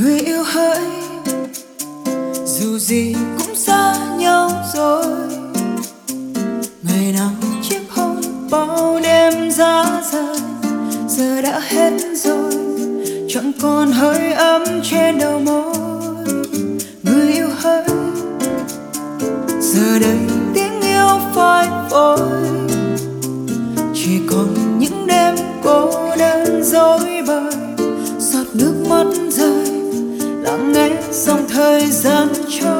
người yêu hỡi. Dù gì cũng xa nhau rồi. Ngày nào chiếc hôn bao đêm giá rời giờ đã hết rồi. Chẳng còn hơi ấm trên đầu môi. Người yêu hỡi, giờ đây tiếng yêu phai phôi. Chỉ còn những đêm cô đơn dối bời, giọt nước mắt rơi dòng thời gian trôi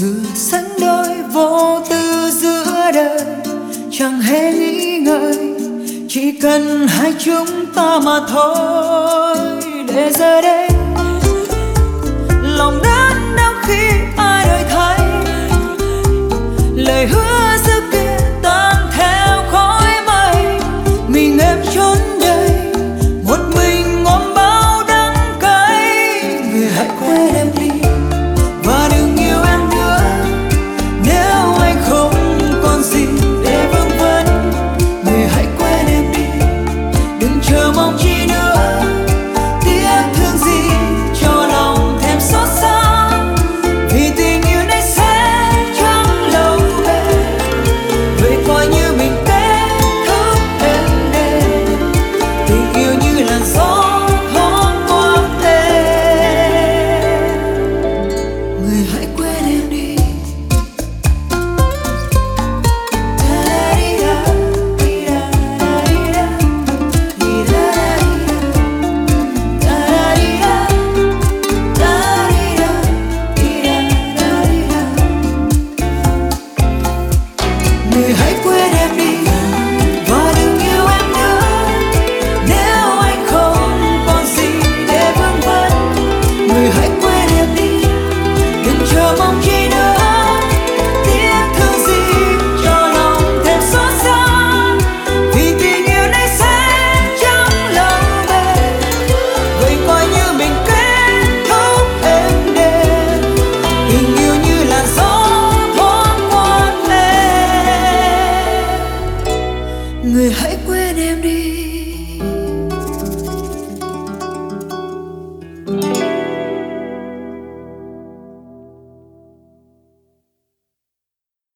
ngày xưa sánh đôi vô tư giữa đời chẳng hề nghĩ ngợi chỉ cần hai chúng ta mà thôi. Để giờ đây lòng đớn đau khi ai đổi thấy, lời hứa xưa kia tan theo khói mây. Mình em trốn đây một mình ôm bao đắng cay. Người hãy quên em đi quên ve